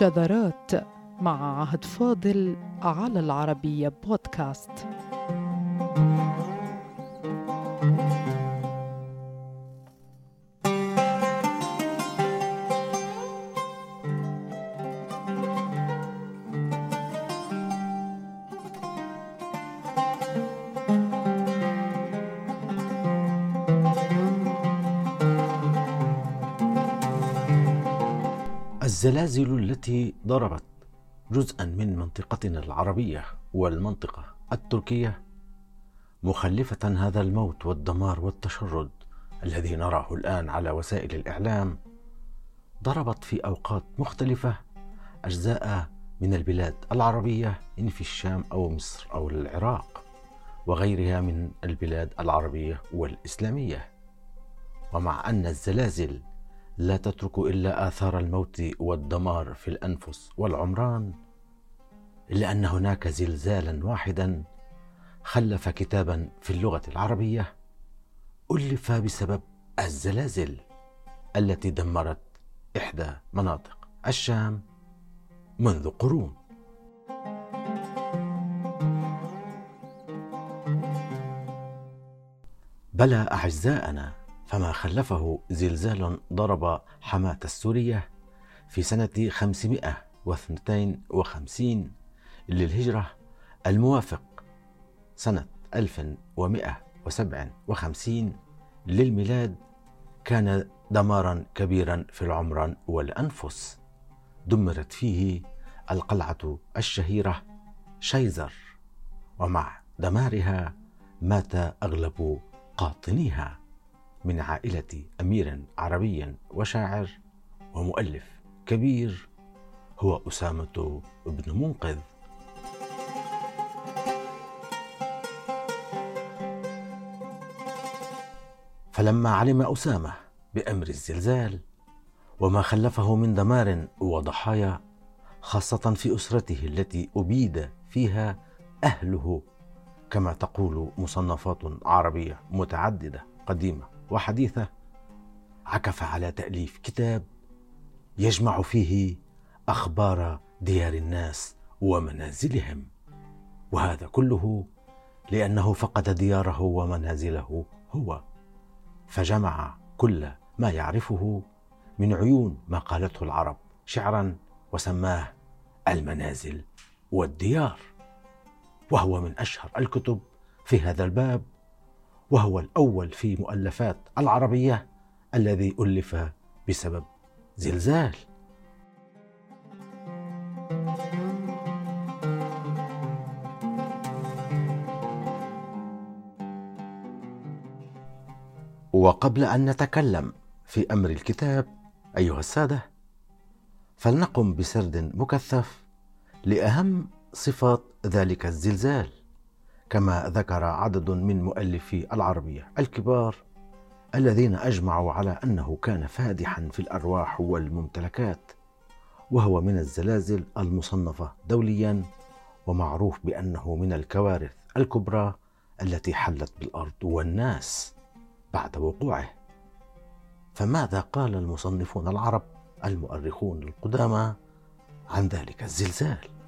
شذرات مع عهد فاضل على العربية بودكاست. الزلازل التي ضربت جزءا من منطقتنا العربية والمنطقة التركية مخلفة هذا الموت والدمار والتشرد الذي نراه الآن على وسائل الإعلام ضربت في أوقات مختلفة أجزاء من البلاد العربية إن في الشام أو مصر أو العراق وغيرها من البلاد العربية والإسلامية. ومع أن الزلازل لا تترك إلا آثار الموت والدمار في الأنفس والعمران الا ان هناك زلزالا واحدا خلف كتابا في اللغة العربية ألف بسبب الزلازل التي دمرت إحدى مناطق الشام منذ قرون. بلى أعزاءنا فما خلفه زلزال ضرب حماة السورية في سنة 552 للهجرة الموافق سنة 1157 للميلاد كان دمارا كبيرا في العمران والأنفس. دمرت فيه القلعة الشهيرة شيزر ومع دمارها مات أغلب قاطنيها. من عائلة أمير عربي وشاعر ومؤلف كبير هو أسامة بن منقذ. فلما علم أسامة بأمر الزلزال وما خلفه من دمار وضحايا خاصة في أسرته التي أبيد فيها أهله كما تقول مصنفات عربية متعددة قديمة. وحديثة عكف على تأليف كتاب يجمع فيه أخبار ديار الناس ومنازلهم وهذا كله لأنه فقد دياره ومنازله هو. فجمع كل ما يعرفه من عيون ما قالته العرب شعرا وسماه المنازل والديار وهو من أشهر الكتب في هذا الباب. وهو الأول في مؤلفات العربية الذي ألف بسبب زلزال. وقبل أن نتكلم في أمر الكتاب أيها السادة فلنقم بسرد مكثف لأهم صفات ذلك الزلزال. كما ذكر عدد من مؤلفي العربية الكبار الذين أجمعوا على أنه كان فادحا في الأرواح والممتلكات وهو من الزلازل المصنفة دوليا ومعروف بأنه من الكوارث الكبرى التي حلت بالأرض والناس بعد وقوعه. فماذا قال المصنفون العرب المؤرخون القدامى عن ذلك الزلزال؟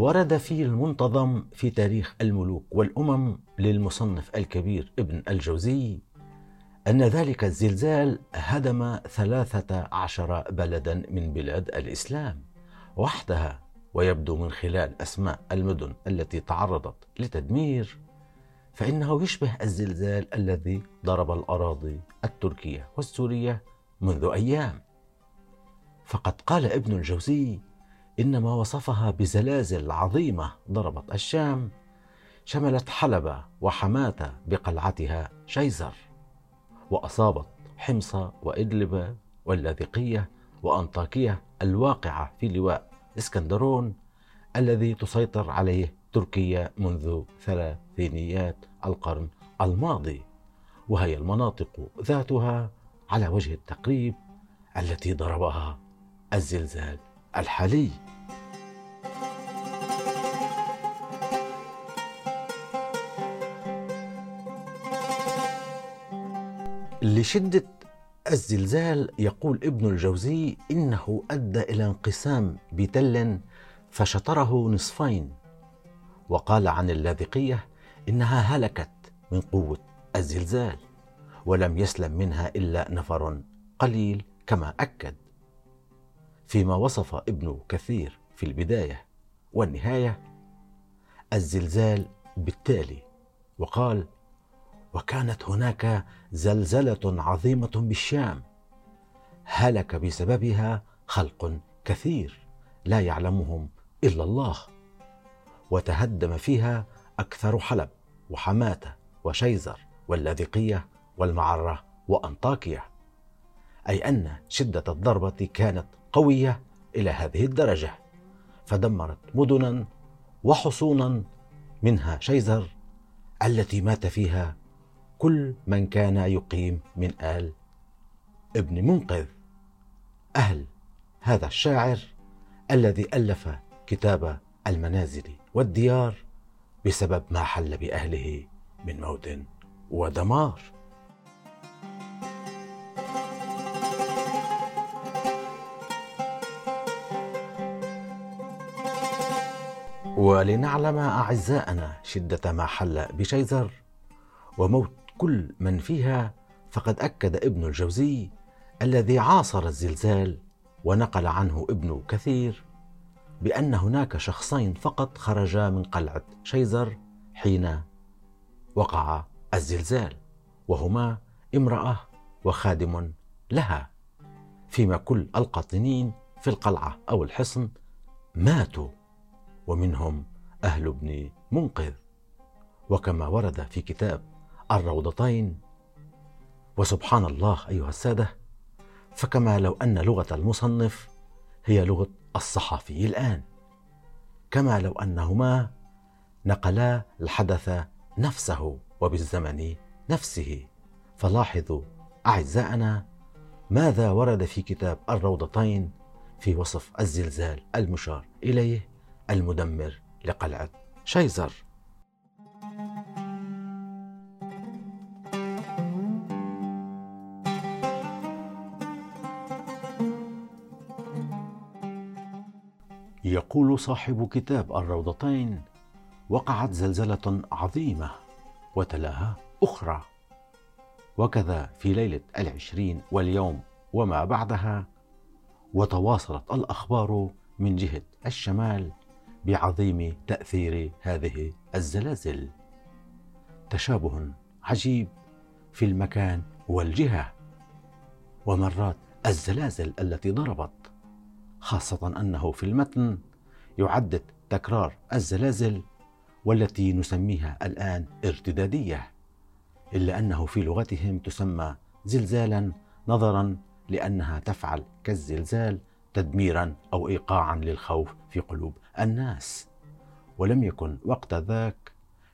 ورد في المنتظم في تاريخ الملوك والأمم للمصنف الكبير ابن الجوزي أن ذلك الزلزال هدم ثلاثة عشر بلدا من بلاد الإسلام وحدها ويبدو من خلال أسماء المدن التي تعرضت لتدمير فإنه يشبه الزلزال الذي ضرب الأراضي التركية والسورية منذ أيام. فقد قال ابن الجوزي إنما وصفها بزلازل عظيمة ضربت الشام شملت حلب وحماة بقلعتها شيزر وأصابت حمص وإدلب واللاذقية وأنطاكية الواقعة في لواء إسكندرون الذي تسيطر عليه تركيا منذ ثلاثينيات القرن الماضي وهي المناطق ذاتها على وجه التقريب التي ضربها الزلزال. الحالي لشدة الزلزال يقول ابن الجوزي إنه أدى إلى انقسام بتل فشطره نصفين وقال عن اللاذقية إنها هلكت من قوة الزلزال ولم يسلم منها إلا نفر قليل كما أكد. فيما وصف ابن كثير في البداية والنهاية الزلزال بالتالي وقال وكانت هناك زلزلة عظيمة بالشام هلك بسببها خلق كثير لا يعلمهم إلا الله وتهدم فيها أكثر حلب وحماته وشيزر واللاذقية والمعرة وانطاكيا أي أن شدة الضربة كانت قوية إلى هذه الدرجة. فدمرت مدنا وحصونا منها شيزر التي مات فيها كل من كان يقيم من آل ابن منقذ. أهل هذا الشاعر الذي ألف كتاب المنازل والديار بسبب ما حل بأهله من موت ودمار. ولنعلم أعزائنا شدة ما حل بشيزر وموت كل من فيها فقد أكد ابن الجوزي الذي عاصر الزلزال ونقل عنه ابن كثير بأن هناك شخصين فقط خرجا من قلعة شيزر حين وقع الزلزال وهما امرأة وخادم لها. فيما كل القاطنين في القلعة أو الحصن ماتوا. ومنهم أهل ابن منقذ. وكما ورد في كتاب الروضتين وسبحان الله أيها السادة فكما لو أن لغة المصنف هي لغة الصحفي الآن كما لو أنهما نقلا الحدث نفسه وبالزمن نفسه. فلاحظوا أعزائنا ماذا ورد في كتاب الروضتين في وصف الزلزال المشار إليه؟ المدمر لقلعة شيزر. يقول صاحب كتاب الروضتين وقعت زلزلة عظيمة وتلاها أخرى. وكذا في ليلة العشرين واليوم وما بعدها وتواصلت الأخبار من جهة الشمال بعظيم تأثير هذه الزلازل. تشابه عجيب في المكان والجهة. ومرات الزلازل التي ضربت خاصة أنه في المتن يعدد تكرار الزلازل والتي نسميها الآن ارتدادية إلا أنه في لغتهم تسمى زلزالا نظرا لأنها تفعل كالزلزال تدميرا أو إيقاعا للخوف في قلوب الناس. ولم يكن وقت ذاك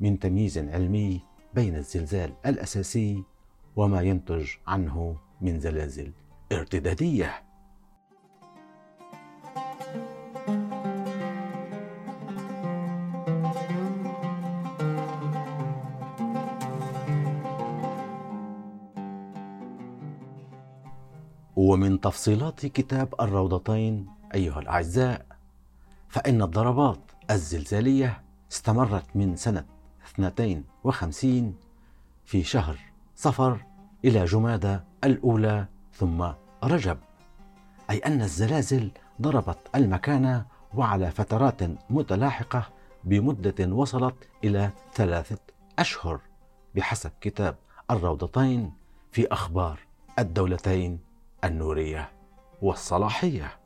من تمييز علمي بين الزلزال الأساسي وما ينتج عنه من زلازل ارتدادية. ومن تفصيلات كتاب الروضتين أيها الأعزاء فإن الضربات الزلزالية استمرت من سنة 52 في شهر صفر إلى جمادى الأولى ثم رجب أي أن الزلازل ضربت المكان وعلى فترات متلاحقة بمدة وصلت إلى ثلاثة أشهر بحسب كتاب الروضتين في أخبار الدولتين. النورية والصلاحية.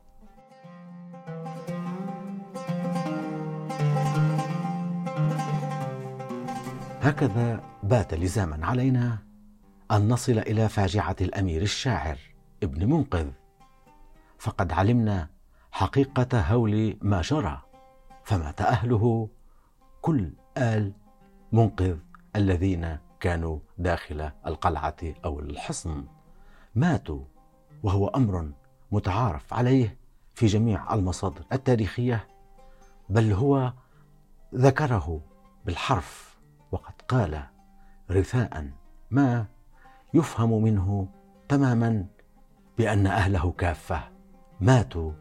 هكذا بات لزاما علينا أن نصل إلى فاجعة الأمير الشاعر ابن منقذ. فقد علمنا حقيقة هول ما جرى فمات أهله كل آل منقذ الذين كانوا داخل القلعة أو الحصن. ماتوا وهو أمر متعارف عليه في جميع المصادر التاريخية بل هو ذكره بالحرف وقد قال رثاء ما يفهم منه تماما بأن أهله كافة ماتوا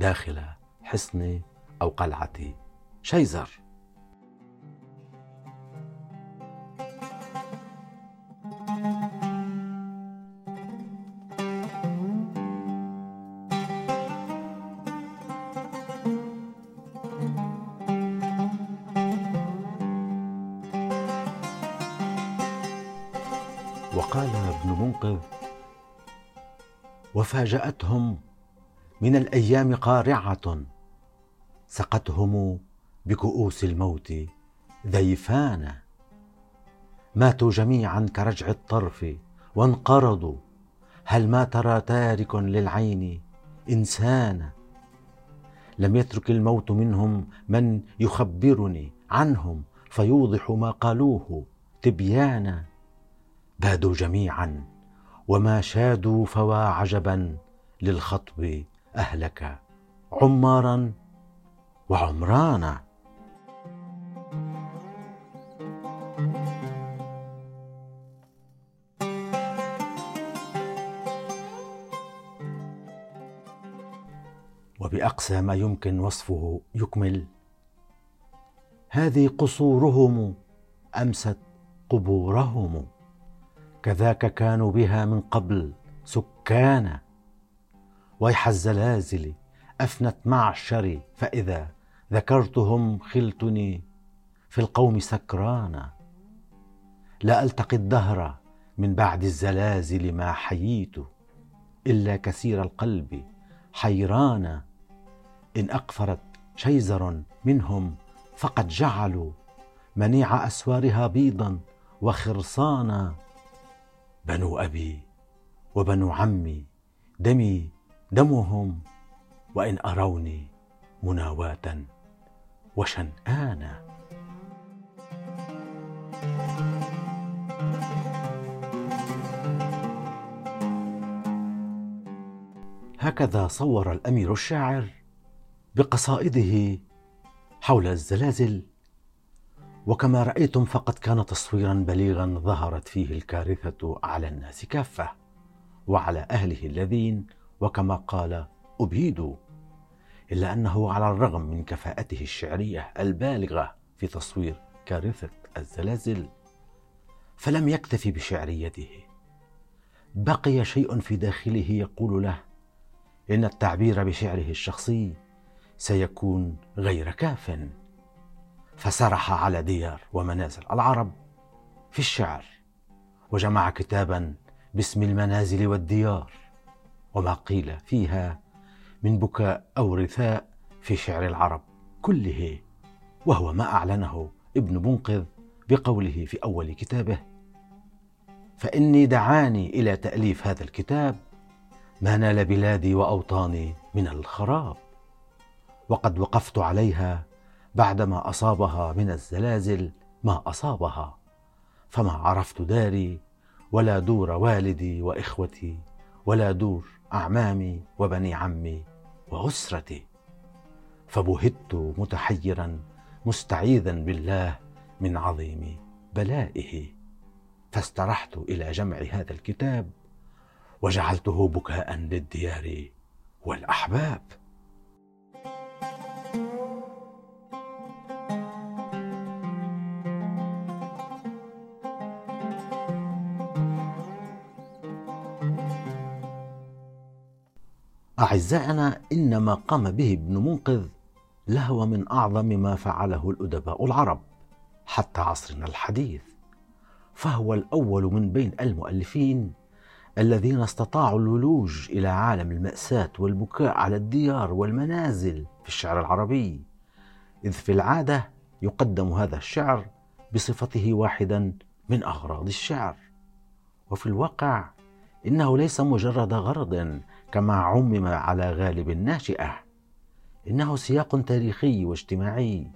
داخل حصن أو قلعة شيزر. منقذ وفاجأتهم من الأيام قارعة سقتهم بكؤوس الموت ذيفانا ماتوا جميعا كرجع الطرف وانقرضوا. هل ما ترى تارك للعين انسانا لم يترك الموت منهم من يخبرني عنهم فيوضح ما قالوه تبيانا. بادوا جميعا وما شادوا فوا عجبا للخطب أهلك. عمارا وعمرانا. وباقصى ما يمكن وصفه يكمل. هذه قصورهم أمست قبورهم. كذاك كانوا بها من قبل سكانا. ويح الزلازل أفنت معشري فإذا ذكرتهم خلتني في القوم سكرانا. لا ألتقي الدهر من بعد الزلازل ما حييت إلا كثير القلب حيرانا. إن أقفرت شيزر منهم فقد جعلوا منيع أسوارها بيضا وخرصانا. بنو أبي وبنو عمي دمي دمهم وإن أروني مناواة وشنانا هكذا صور الأمير الشاعر بقصائده حول الزلازل وكما رأيتم فقد كان تصويرا بليغا ظهرت فيه الكارثة على الناس كافة وعلى أهله الذين وكما قال ابيدوا إلا أنه على الرغم من كفاءته الشعرية البالغة في تصوير كارثة الزلازل فلم يكتفي بشعريته. بقي شيء في داخله يقول له إن التعبير بشعره الشخصي سيكون غير كاف. فسرح على ديار ومنازل العرب في الشعر وجمع كتابا باسم المنازل والديار وما قيل فيها من بكاء أو رثاء في شعر العرب كله وهو ما أعلنه ابن منقذ بقوله في أول كتابه فإني دعاني إلى تأليف هذا الكتاب ما نال بلادي وأوطاني من الخراب وقد وقفت عليها بعدما أصابها من الزلازل ما أصابها. فما عرفت داري ولا دور والدي وإخوتي ولا دور أعمامي وبني عمي وأسرتي. فبهت متحيرا مستعيذا بالله من عظيم بلائه. فاسترحت إلى جمع هذا الكتاب وجعلته بكاء للديار والأحباب. أعزائنا إن ما قام به ابن منقذ لهو من أعظم ما فعله الأدباء العرب حتى عصرنا الحديث. فهو الأول من بين المؤلفين الذين استطاعوا الولوج إلى عالم المأساة والبكاء على الديار والمنازل في الشعر العربي. إذ في العادة يقدم هذا الشعر بصفته واحدا من أغراض الشعر. وفي الواقع إنه ليس مجرد غرض كما عمم على غالب الناشئة. إنه سياق تاريخي واجتماعي.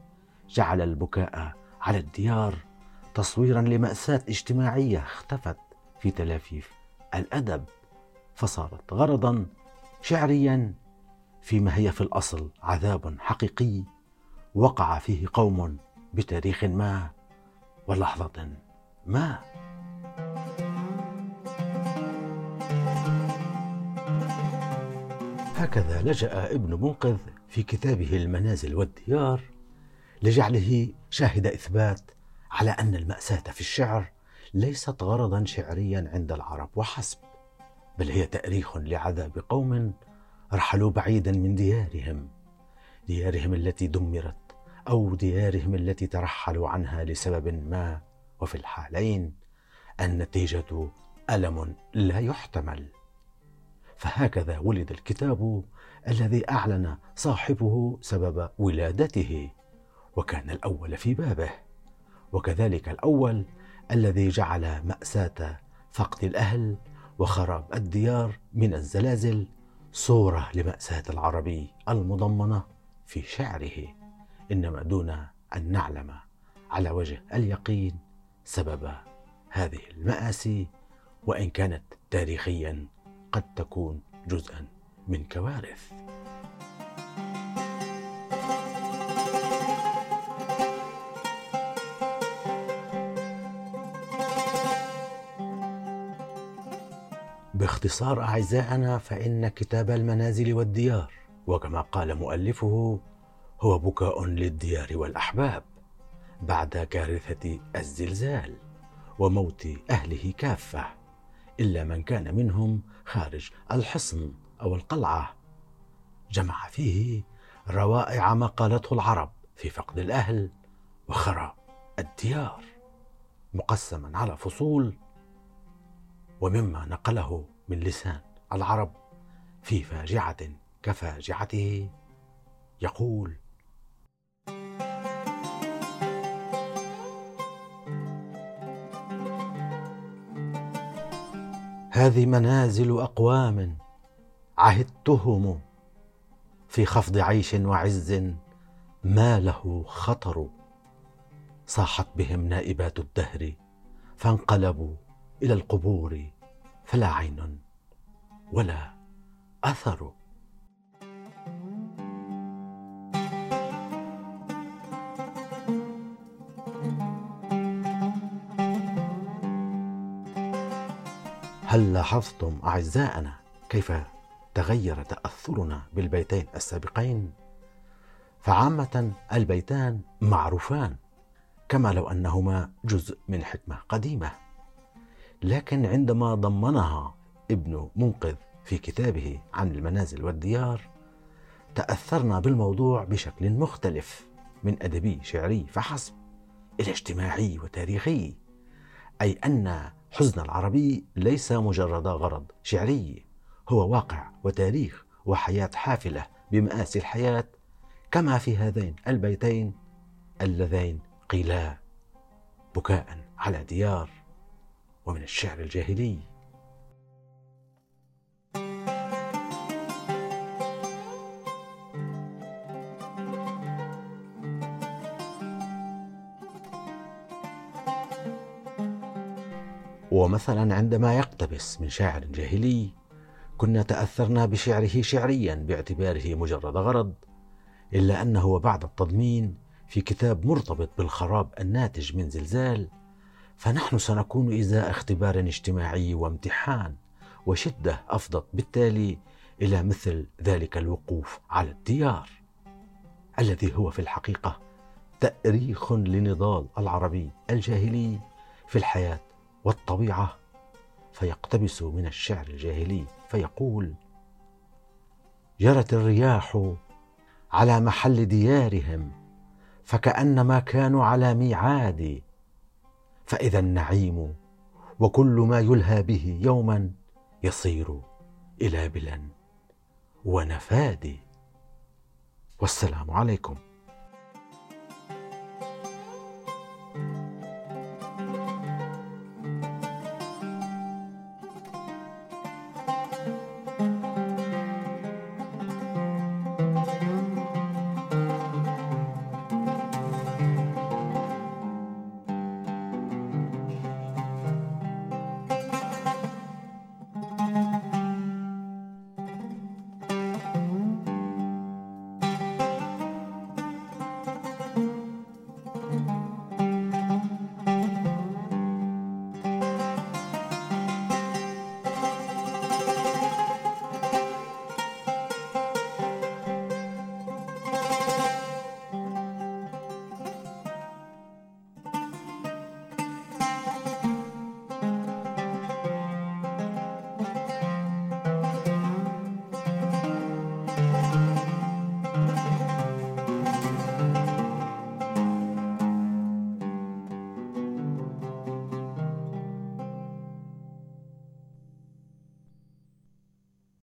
جعل البكاء على الديار تصويرا لمأساة اجتماعية اختفت في تلافيف الأدب. فصارت غرضا شعريا فيما هي في الأصل عذاب حقيقي. وقع فيه قوم بتاريخ ما ولحظة ما. هكذا لجأ ابن منقذ في كتابه المنازل والديار لجعله شاهد إثبات على أن المأساة في الشعر ليست غرضا شعريا عند العرب وحسب بل هي تأريخ لعذاب قوم رحلوا بعيدا من ديارهم ديارهم التي دمرت أو ديارهم التي ترحلوا عنها لسبب ما. وفي الحالين النتيجة ألم لا يحتمل. فهكذا ولد الكتاب الذي أعلن صاحبه سبب ولادته وكان الأول في بابه وكذلك الأول الذي جعل مأساة فقد الأهل وخراب الديار من الزلازل صورة لمأساة العربي المضمنة في شعره. إنما دون أن نعلم على وجه اليقين سبب هذه المآسي وإن كانت تاريخيا قد تكون جزءا من كوارث. باختصار أعزائنا فإن كتاب المنازل والديار وكما قال مؤلفه هو بكاء للديار والأحباب بعد كارثة الزلزال وموت أهله كافة. إلا من كان منهم خارج الحصن أو القلعة. جمع فيه روائع ما قالته العرب في فقد الأهل وخراب الديار مقسما على فصول ومما نقله من لسان العرب في فاجعة كفاجعته. يقول هذه منازل أقوام عهدتهم في خفض عيش وعز ما له خطر. صاحت بهم نائبات الدهر فانقلبوا إلى القبور فلا عين ولا أثر. هل لاحظتم أعزائنا كيف تغير تأثرنا بالبيتين السابقين؟ فعامة البيتان معروفان كما لو أنهما جزء من حكمة قديمة. لكن عندما ضمنها ابن منقذ في كتابه عن المنازل والديار تأثرنا بالموضوع بشكل مختلف من أدبي شعري فحسب إلى اجتماعي وتاريخي أي أن حزن العربي ليس مجرد غرض شعري هو واقع وتاريخ وحياة حافلة بمآسي الحياة كما في هذين البيتين اللذين قيلا بكاء على ديار ومن الشعر الجاهلي. ومثلا عندما يقتبس من شاعر جاهلي كنا تأثرنا بشعره شعريا باعتباره مجرد غرض إلا أنه بعد التضمين في كتاب مرتبط بالخراب الناتج من زلزال فنحن سنكون إزاء اختبار اجتماعي وامتحان وشدة أفضت بالتالي إلى مثل ذلك الوقوف على الديار. الذي هو في الحقيقة تأريخ لنضال العربي الجاهلي في الحياة والطبيعة فيقتبس من الشعر الجاهلي فيقول جرت الرياح على محل ديارهم فكأنما كانوا على ميعاد. فإذا النعيم وكل ما يلهى به يوما يصير إلى بلا ونفاد. والسلام عليكم.